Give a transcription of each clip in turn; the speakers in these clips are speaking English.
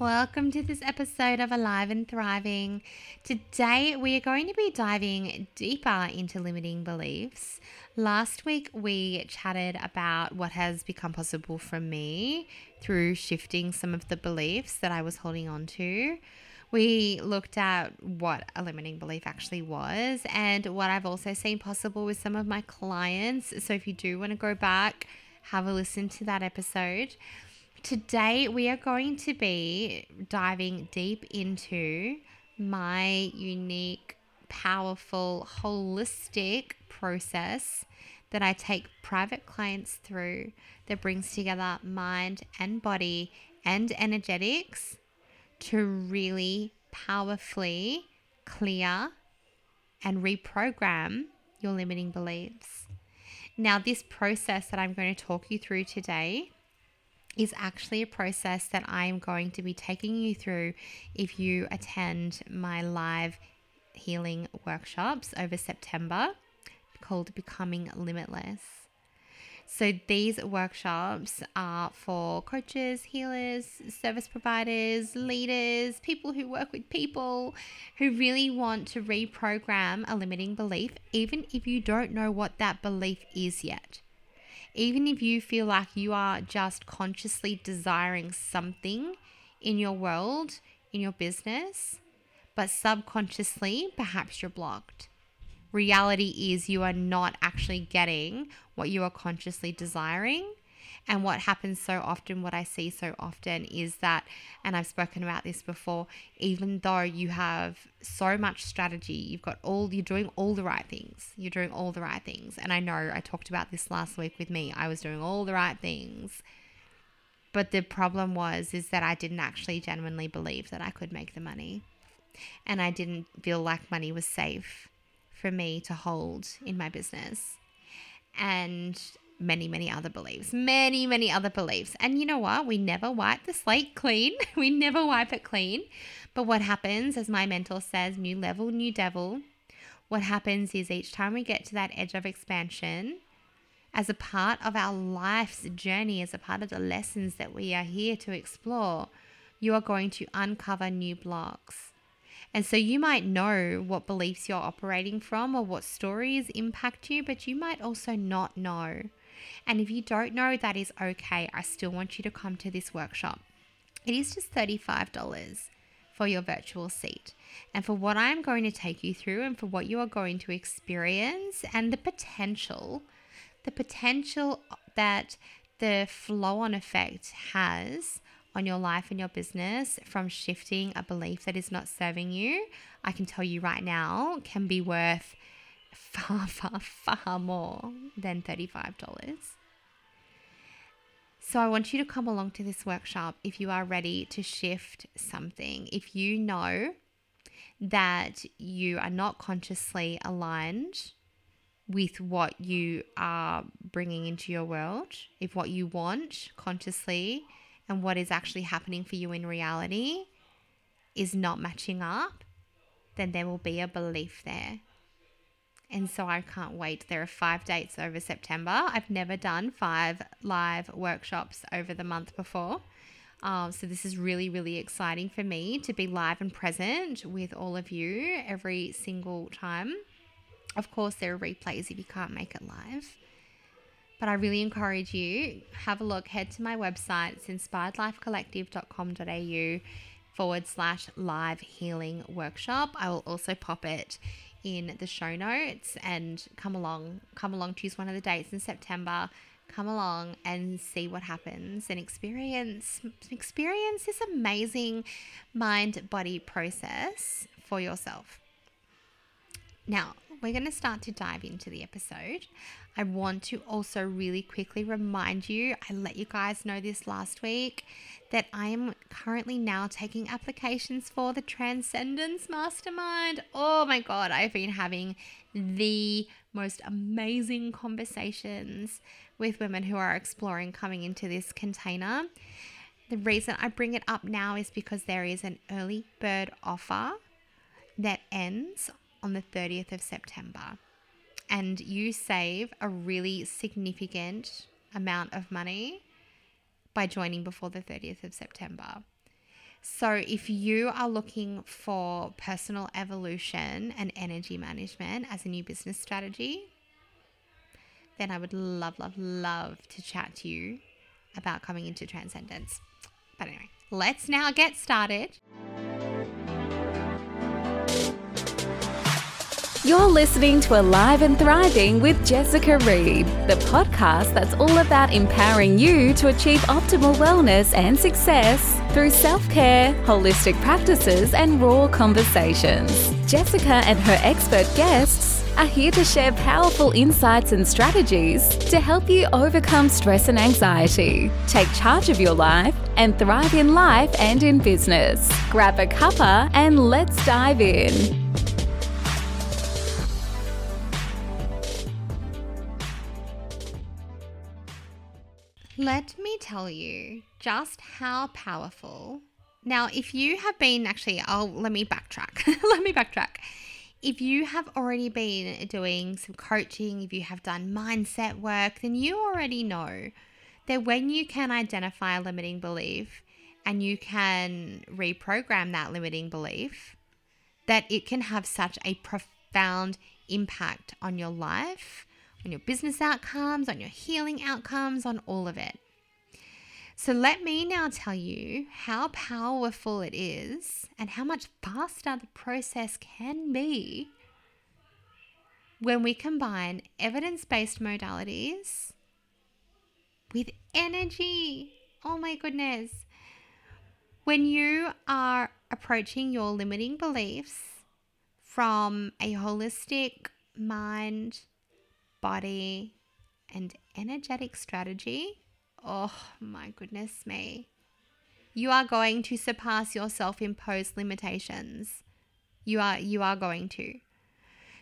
Welcome to this episode of Alive and Thriving. Today, we are going to be diving deeper into limiting beliefs. Last week, we chatted about what has become possible for me through shifting some of the beliefs that I was holding on to. We looked at what a limiting belief actually was and what I've also seen possible with some of my clients. So, if you do want to go back, have a listen to that episode. Today, we are going to be diving deep into my unique, powerful, holistic process that I take private clients through that brings together mind and body and energetics to really powerfully clear and reprogram your limiting beliefs. Now, this process that I'm going to talk you through today is actually a process that I'm going to be taking you through if you attend my live healing workshops over September called Becoming Limitless. So, these workshops are for coaches, healers, service providers, leaders, people who work with people who really want to reprogram a limiting belief, even if you don't know what that belief is yet even if you feel like you are just consciously desiring something in your world, in your business, but subconsciously, perhaps you're blocked. Reality is you are not actually getting what you are consciously desiring and what happens so often, what I see so often is that, and I've spoken about this before, even though you have so much strategy, you've got all, you're doing all the right things. You're doing all the right things. And I know I talked about this last week with me. I was doing all the right things. But the problem was, is that I didn't actually genuinely believe that I could make the money. And I didn't feel like money was safe for me to hold in my business. And many, many other beliefs, many, many other beliefs. And you know what? We never wipe the slate clean. we never wipe it clean. But what happens, as my mentor says, new level, new devil. What happens is each time we get to that edge of expansion, as a part of our life's journey, as a part of the lessons that we are here to explore, you are going to uncover new blocks. And so you might know what beliefs you're operating from or what stories impact you, but you might also not know. And if you don't know, that is okay. I still want you to come to this workshop. It is just $35 for your virtual seat. And for what I'm going to take you through and for what you are going to experience and the potential, the potential that the flow on effect has on your life and your business from shifting a belief that is not serving you, I can tell you right now, can be worth far, far, far more than $35. So I want you to come along to this workshop if you are ready to shift something. If you know that you are not consciously aligned with what you are bringing into your world, if what you want consciously and what is actually happening for you in reality is not matching up, then there will be a belief there. And so I can't wait. There are five dates over September. I've never done five live workshops over the month before. Um, so this is really, really exciting for me to be live and present with all of you every single time. Of course, there are replays if you can't make it live. But I really encourage you, have a look, head to my website, it's inspiredlifecollective.com.au forward slash live healing workshop. I will also pop it in the show notes and come along, come along, choose one of the dates in September, come along and see what happens and experience experience this amazing mind body process for yourself. Now, we're going to start to dive into the episode. I want to also really quickly remind you, I let you guys know this last week, that I am currently now taking applications for the Transcendence Mastermind. Oh my God, I've been having the most amazing conversations with women who are exploring coming into this container. The reason I bring it up now is because there is an early bird offer that ends on the 30th of September. And you save a really significant amount of money by joining before the 30th of September. So, if you are looking for personal evolution and energy management as a new business strategy, then I would love, love, love to chat to you about coming into transcendence. But anyway, let's now get started. You're listening to Alive and Thriving with Jessica Reed, the podcast that's all about empowering you to achieve optimal wellness and success through self care, holistic practices, and raw conversations. Jessica and her expert guests are here to share powerful insights and strategies to help you overcome stress and anxiety, take charge of your life, and thrive in life and in business. Grab a cuppa and let's dive in. Let me tell you just how powerful. Now, if you have been actually, I'll let me backtrack. let me backtrack. If you have already been doing some coaching, if you have done mindset work, then you already know that when you can identify a limiting belief and you can reprogram that limiting belief, that it can have such a profound impact on your life on your business outcomes, on your healing outcomes, on all of it. So, let me now tell you how powerful it is and how much faster the process can be when we combine evidence based modalities with energy. Oh my goodness. When you are approaching your limiting beliefs from a holistic mind, body, and energetic strategy, oh my goodness me, you are going to surpass your self-imposed limitations. You are you are going to.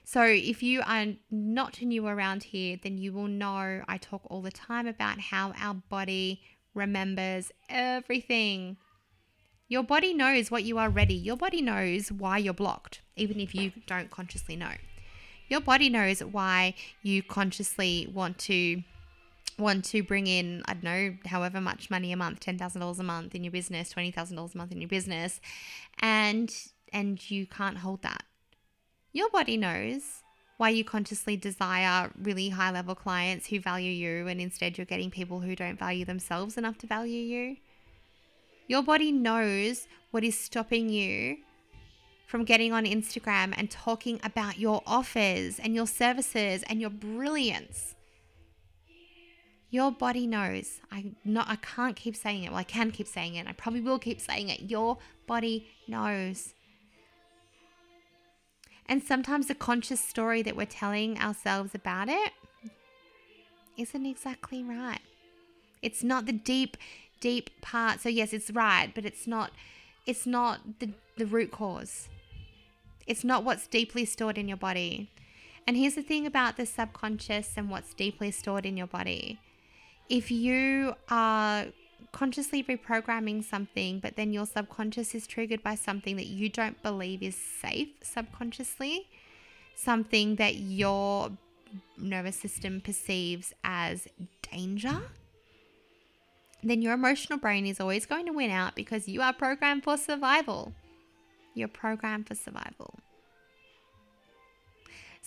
So if you are not new around here, then you will know I talk all the time about how our body remembers everything. Your body knows what you are ready. Your body knows why you're blocked, even if you don't consciously know your body knows why you consciously want to want to bring in I don't know however much money a month ten thousand dollars a month in your business twenty thousand dollars a month in your business and and you can't hold that. Your body knows why you consciously desire really high level clients who value you and instead you're getting people who don't value themselves enough to value you. Your body knows what is stopping you from getting on Instagram and talking about your offers and your services and your brilliance. Your body knows. I not I can't keep saying it. Well, I can keep saying it. I probably will keep saying it. Your body knows. And sometimes the conscious story that we're telling ourselves about it isn't exactly right. It's not the deep, deep part. So yes, it's right, but it's not it's not the, the root cause. It's not what's deeply stored in your body. And here's the thing about the subconscious and what's deeply stored in your body. If you are consciously reprogramming something, but then your subconscious is triggered by something that you don't believe is safe subconsciously, something that your nervous system perceives as danger, then your emotional brain is always going to win out because you are programmed for survival. You're programmed for survival.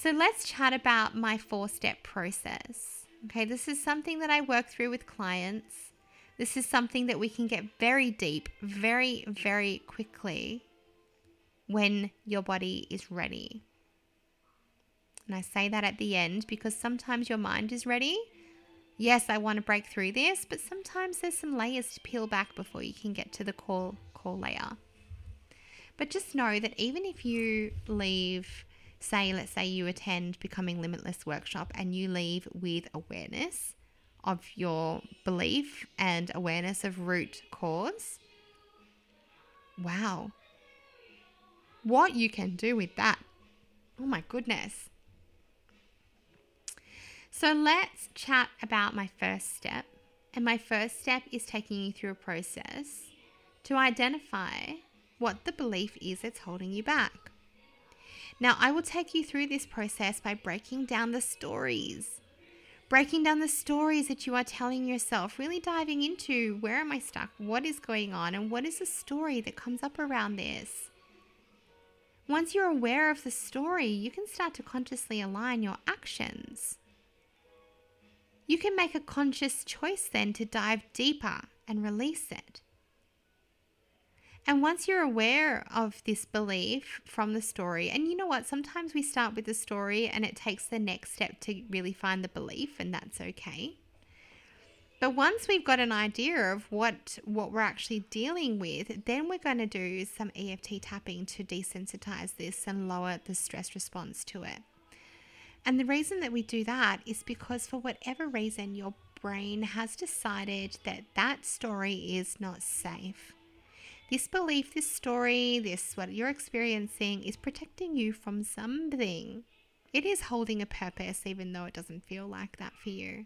So let's chat about my four step process. Okay, this is something that I work through with clients. This is something that we can get very deep, very, very quickly when your body is ready. And I say that at the end because sometimes your mind is ready. Yes, I want to break through this, but sometimes there's some layers to peel back before you can get to the core core layer. But just know that even if you leave, say, let's say you attend Becoming Limitless workshop and you leave with awareness of your belief and awareness of root cause, wow, what you can do with that. Oh my goodness. So let's chat about my first step. And my first step is taking you through a process to identify what the belief is that's holding you back. Now, I will take you through this process by breaking down the stories, breaking down the stories that you are telling yourself, really diving into where am I stuck? What is going on? And what is the story that comes up around this? Once you're aware of the story, you can start to consciously align your actions. You can make a conscious choice then to dive deeper and release it. And once you're aware of this belief from the story, and you know what, sometimes we start with the story and it takes the next step to really find the belief, and that's okay. But once we've got an idea of what what we're actually dealing with, then we're going to do some EFT tapping to desensitize this and lower the stress response to it. And the reason that we do that is because for whatever reason your brain has decided that that story is not safe this belief, this story, this what you're experiencing is protecting you from something. It is holding a purpose, even though it doesn't feel like that for you.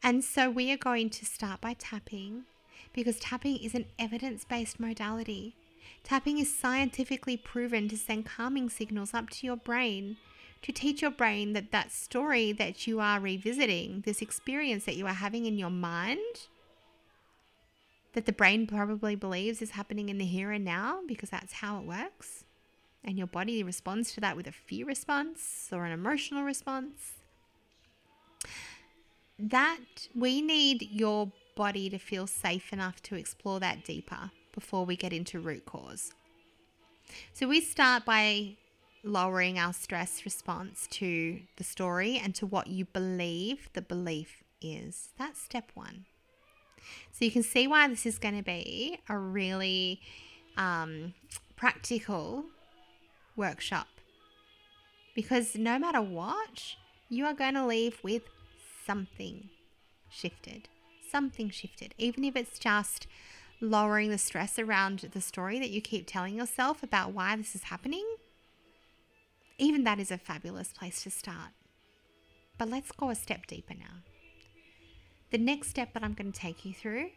And so we are going to start by tapping because tapping is an evidence based modality. Tapping is scientifically proven to send calming signals up to your brain to teach your brain that that story that you are revisiting, this experience that you are having in your mind, that the brain probably believes is happening in the here and now because that's how it works. And your body responds to that with a fear response or an emotional response. That we need your body to feel safe enough to explore that deeper before we get into root cause. So we start by lowering our stress response to the story and to what you believe the belief is. That's step one. So you can see why this is going to be a really um, practical workshop. Because no matter what, you are going to leave with something shifted. Something shifted. Even if it's just lowering the stress around the story that you keep telling yourself about why this is happening, even that is a fabulous place to start. But let's go a step deeper now. The next step that I'm going to take you through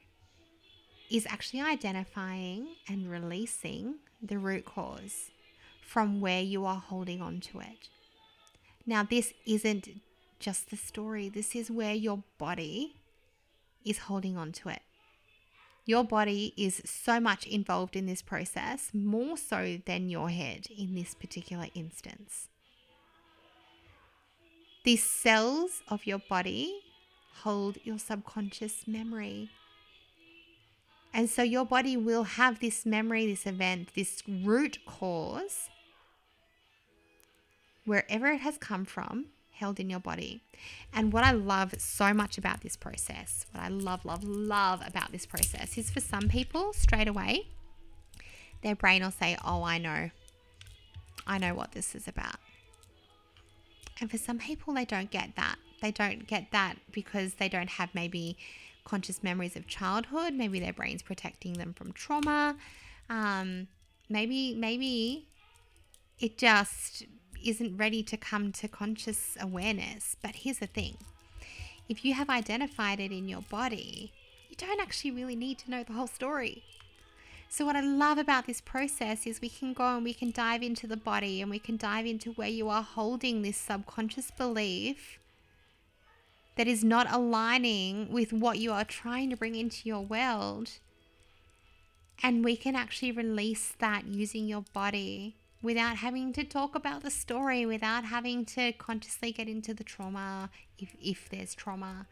is actually identifying and releasing the root cause from where you are holding on to it. Now, this isn't just the story, this is where your body is holding on to it. Your body is so much involved in this process, more so than your head in this particular instance. The cells of your body hold your subconscious memory. And so your body will have this memory, this event, this root cause, wherever it has come from, held in your body. And what I love so much about this process, what I love, love, love about this process is for some people, straight away, their brain will say, Oh, I know. I know what this is about. And for some people, they don't get that. They don't get that because they don't have maybe conscious memories of childhood. Maybe their brain's protecting them from trauma. Um, maybe, maybe it just isn't ready to come to conscious awareness. But here's the thing if you have identified it in your body, you don't actually really need to know the whole story. So, what I love about this process is we can go and we can dive into the body and we can dive into where you are holding this subconscious belief that is not aligning with what you are trying to bring into your world. And we can actually release that using your body without having to talk about the story, without having to consciously get into the trauma if, if there's trauma.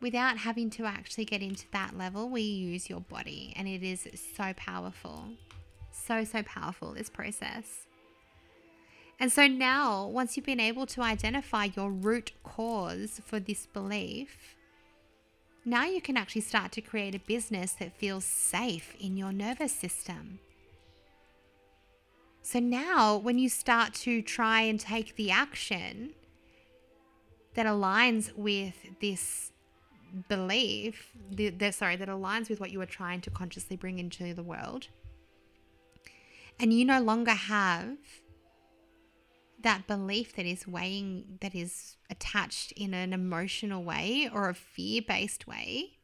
Without having to actually get into that level, we use your body, and it is so powerful. So, so powerful, this process. And so now, once you've been able to identify your root cause for this belief, now you can actually start to create a business that feels safe in your nervous system. So now, when you start to try and take the action that aligns with this belief, the, the, sorry, that aligns with what you are trying to consciously bring into the world, and you no longer have that belief that is weighing, that is attached in an emotional way or a fear based way,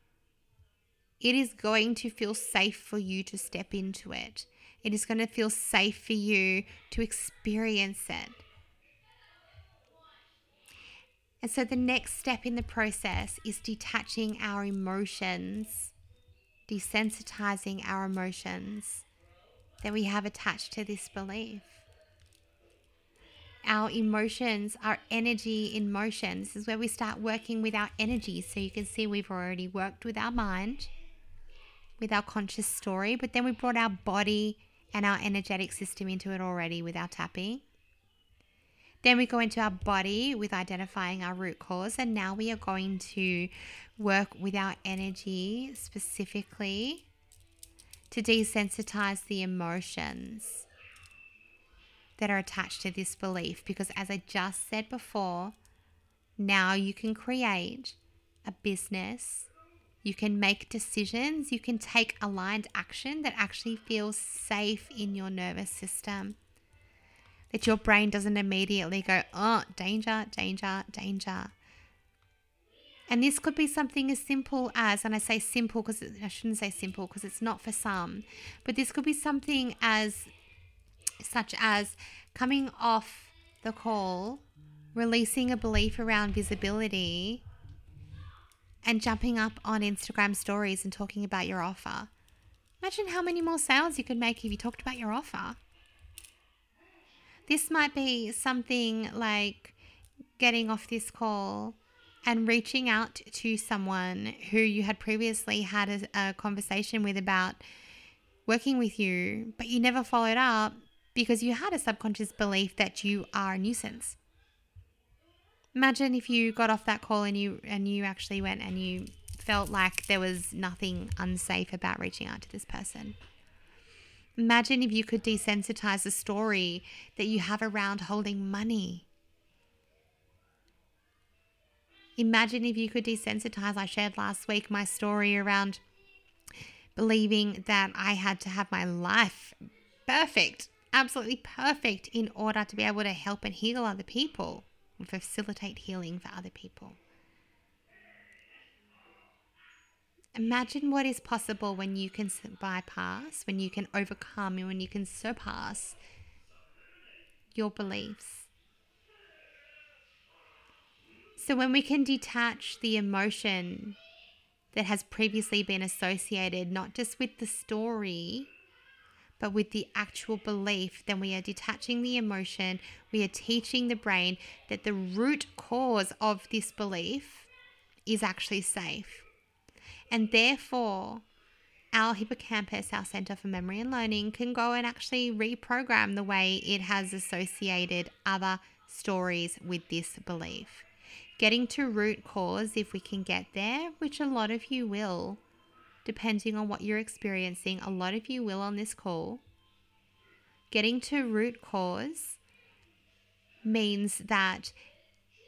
it is going to feel safe for you to step into it. It is going to feel safe for you to experience it. And so the next step in the process is detaching our emotions, desensitizing our emotions that we have attached to this belief. Our emotions are energy in motion. This is where we start working with our energy. So you can see we've already worked with our mind, with our conscious story, but then we brought our body and our energetic system into it already with our tapping. Then we go into our body with identifying our root cause, and now we are going to work with our energy specifically to desensitize the emotions that are attached to this belief. Because, as I just said before, now you can create a business, you can make decisions, you can take aligned action that actually feels safe in your nervous system that your brain doesn't immediately go, oh, danger, danger, danger. And this could be something as simple as, and I say simple because I shouldn't say simple because it's not for some, but this could be something as, such as coming off the call, releasing a belief around visibility, and jumping up on Instagram stories and talking about your offer. Imagine how many more sales you could make if you talked about your offer. This might be something like getting off this call and reaching out to someone who you had previously had a, a, conversation with about working with you, but you never followed up because you had a subconscious belief that you are a nuisance. Imagine if you got off that call and you and you actually went and you felt like there was nothing unsafe about reaching out to this person. Imagine if you could desensitize the story that you have around holding money. Imagine if you could desensitize, I shared last week my story around believing that I had to have my life perfect, absolutely perfect, in order to be able to help and heal other people and facilitate healing for other people. Imagine what is possible when you can bypass, when you can overcome, and when you can surpass your beliefs. So, when we can detach the emotion that has previously been associated not just with the story, but with the actual belief, then we are detaching the emotion. We are teaching the brain that the root cause of this belief is actually safe. And therefore, our hippocampus, our center for memory and learning, can go and actually reprogram the way it has associated other stories with this belief. Getting to root cause, if we can get there, which a lot of you will, depending on what you're experiencing, a lot of you will on this call. Getting to root cause means that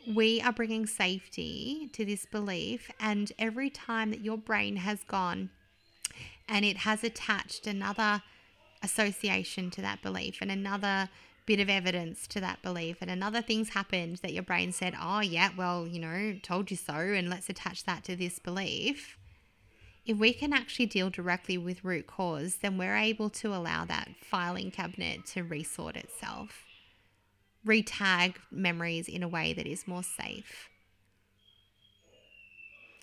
we are bringing safety to this belief. And every time that your brain has gone and it has attached another association to that belief and another bit of evidence to that belief and another thing's happened that your brain said, oh, yeah, well, you know, told you so, and let's attach that to this belief. If we can actually deal directly with root cause, then we're able to allow that filing cabinet to resort itself retag memories in a way that is more safe.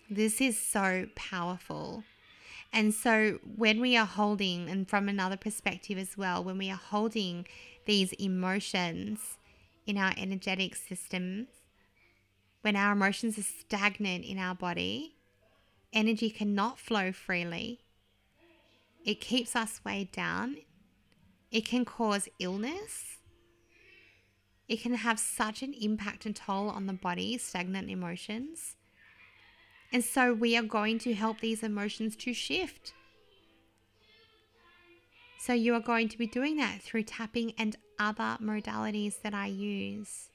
This is so powerful. And so, when we are holding, and from another perspective as well, when we are holding these emotions in our energetic systems, when our emotions are stagnant in our body, energy cannot flow freely. It keeps us weighed down. It can cause illness it can have such an impact and toll on the body, stagnant emotions. And so we are going to help these emotions to shift. So you are going to be doing that through tapping and other modalities that I use.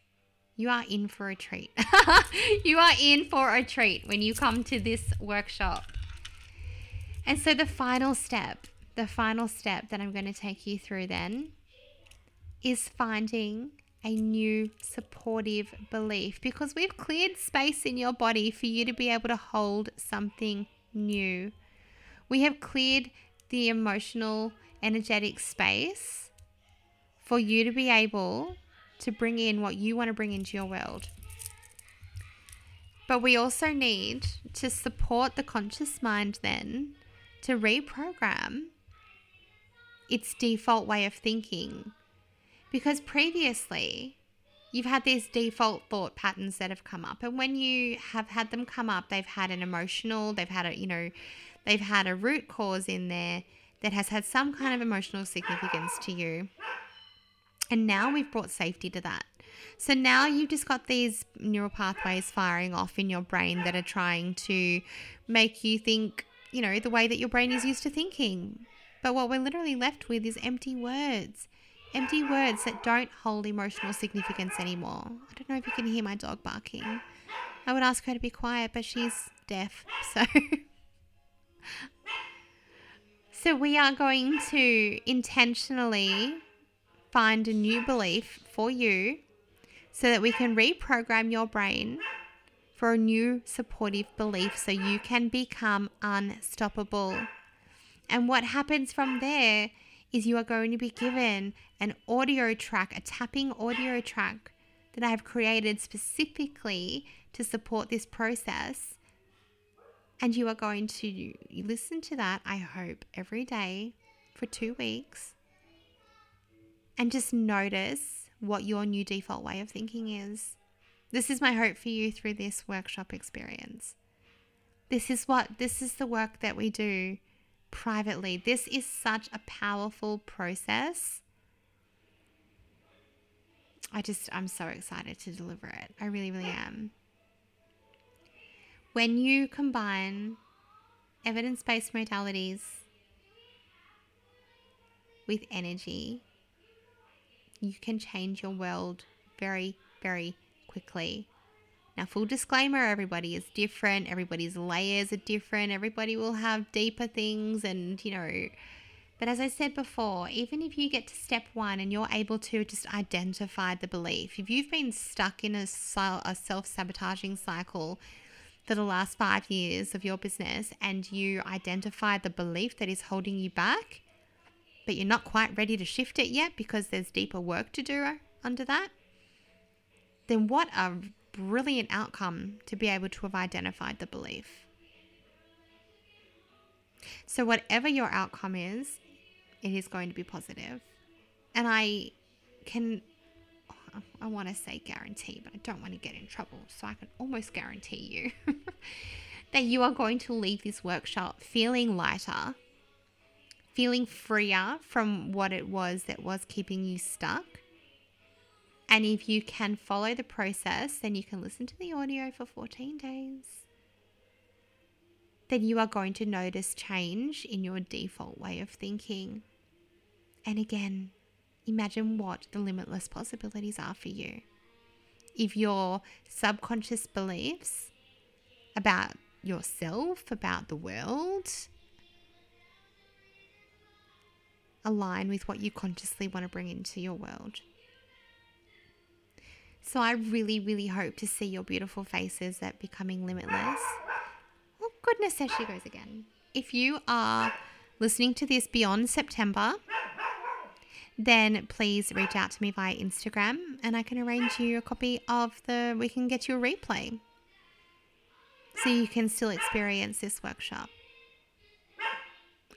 You are in for a treat. you are in for a treat when you come to this workshop. And so the final step, the final step that I'm going to take you through then is finding a new supportive belief because we've cleared space in your body for you to be able to hold something new. We have cleared the emotional, energetic space for you to be able to bring in what you want to bring into your world. But we also need to support the conscious mind then to reprogram its default way of thinking. Because previously, you've had these default thought patterns that have come up. And when you have had them come up, they've had an emotional, they've had a, you know, they've had a root cause in there that has had some kind of emotional significance to you. And now we've brought safety to that. So now you've just got these neural pathways firing off in your brain that are trying to make you think, you know, the way that your brain is used to thinking. But what we're literally left with is empty words. Empty words that don't hold emotional significance anymore. I don't know if you can hear my dog barking. I would ask her to be quiet, but she's deaf. So So we are going to intentionally find a new belief for you so that we can reprogram your brain for a new supportive belief so you can become unstoppable. And what happens from there is you are going to be given an audio track, a tapping audio track that I have created specifically to support this process. And you are going to listen to that, I hope, every day for two weeks. And just notice what your new default way of thinking is. This is my hope for you through this workshop experience. This is what this is the work that we do privately. This is such a powerful process. I just I'm so excited to deliver it. I really really am. When you combine evidence-based modalities with energy, you can change your world very, very quickly. Now, full disclaimer everybody is different, everybody's layers are different, everybody will have deeper things, and you know. But as I said before, even if you get to step one and you're able to just identify the belief, if you've been stuck in a, self sabotaging cycle for the last five years of your business and you identify the belief that is holding you back, but you're not quite ready to shift it yet because there's deeper work to do under that, then what a brilliant outcome to be able to have identified the belief. So, whatever your outcome is, it is going to be positive. And I can, I want to say guarantee, but I don't want to get in trouble. So, I can almost guarantee you that you are going to leave this workshop feeling lighter feeling freer from what it was that was keeping you stuck. And if you can follow the process, then you can listen to the audio for 14 days. Then you are going to notice change in your default way of thinking. And again, imagine what the limitless possibilities are for you. If your subconscious beliefs about yourself, about the world, align with what you consciously want to bring into your world. So I really, really hope to see your beautiful faces at Becoming Limitless. Oh, goodness, there she goes again. If you are listening to this beyond September, then please reach out to me via Instagram and I can arrange you a copy of the, we can get you a replay so you can still experience this workshop.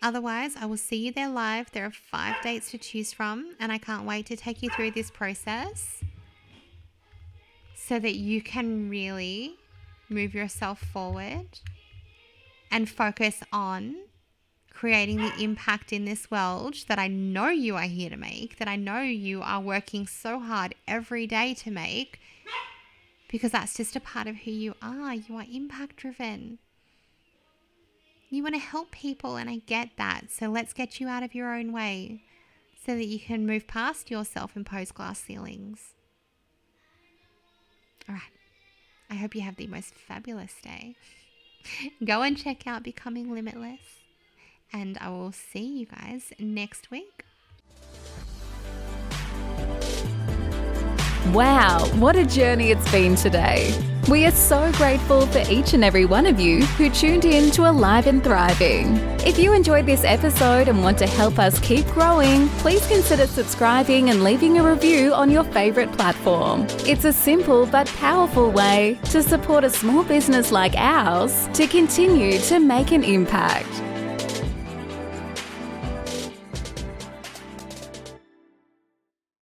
Otherwise, I will see you there live. There are five dates to choose from, and I can't wait to take you through this process so that you can really move yourself forward and focus on creating the impact in this world that I know you are here to make, that I know you are working so hard every day to make, because that's just a part of who you are. You are impact driven. You want to help people, and I get that. So let's get you out of your own way so that you can move past your self imposed glass ceilings. All right. I hope you have the most fabulous day. Go and check out Becoming Limitless, and I will see you guys next week. Wow, what a journey it's been today. We are so grateful for each and every one of you who tuned in to Alive and Thriving. If you enjoyed this episode and want to help us keep growing, please consider subscribing and leaving a review on your favourite platform. It's a simple but powerful way to support a small business like ours to continue to make an impact.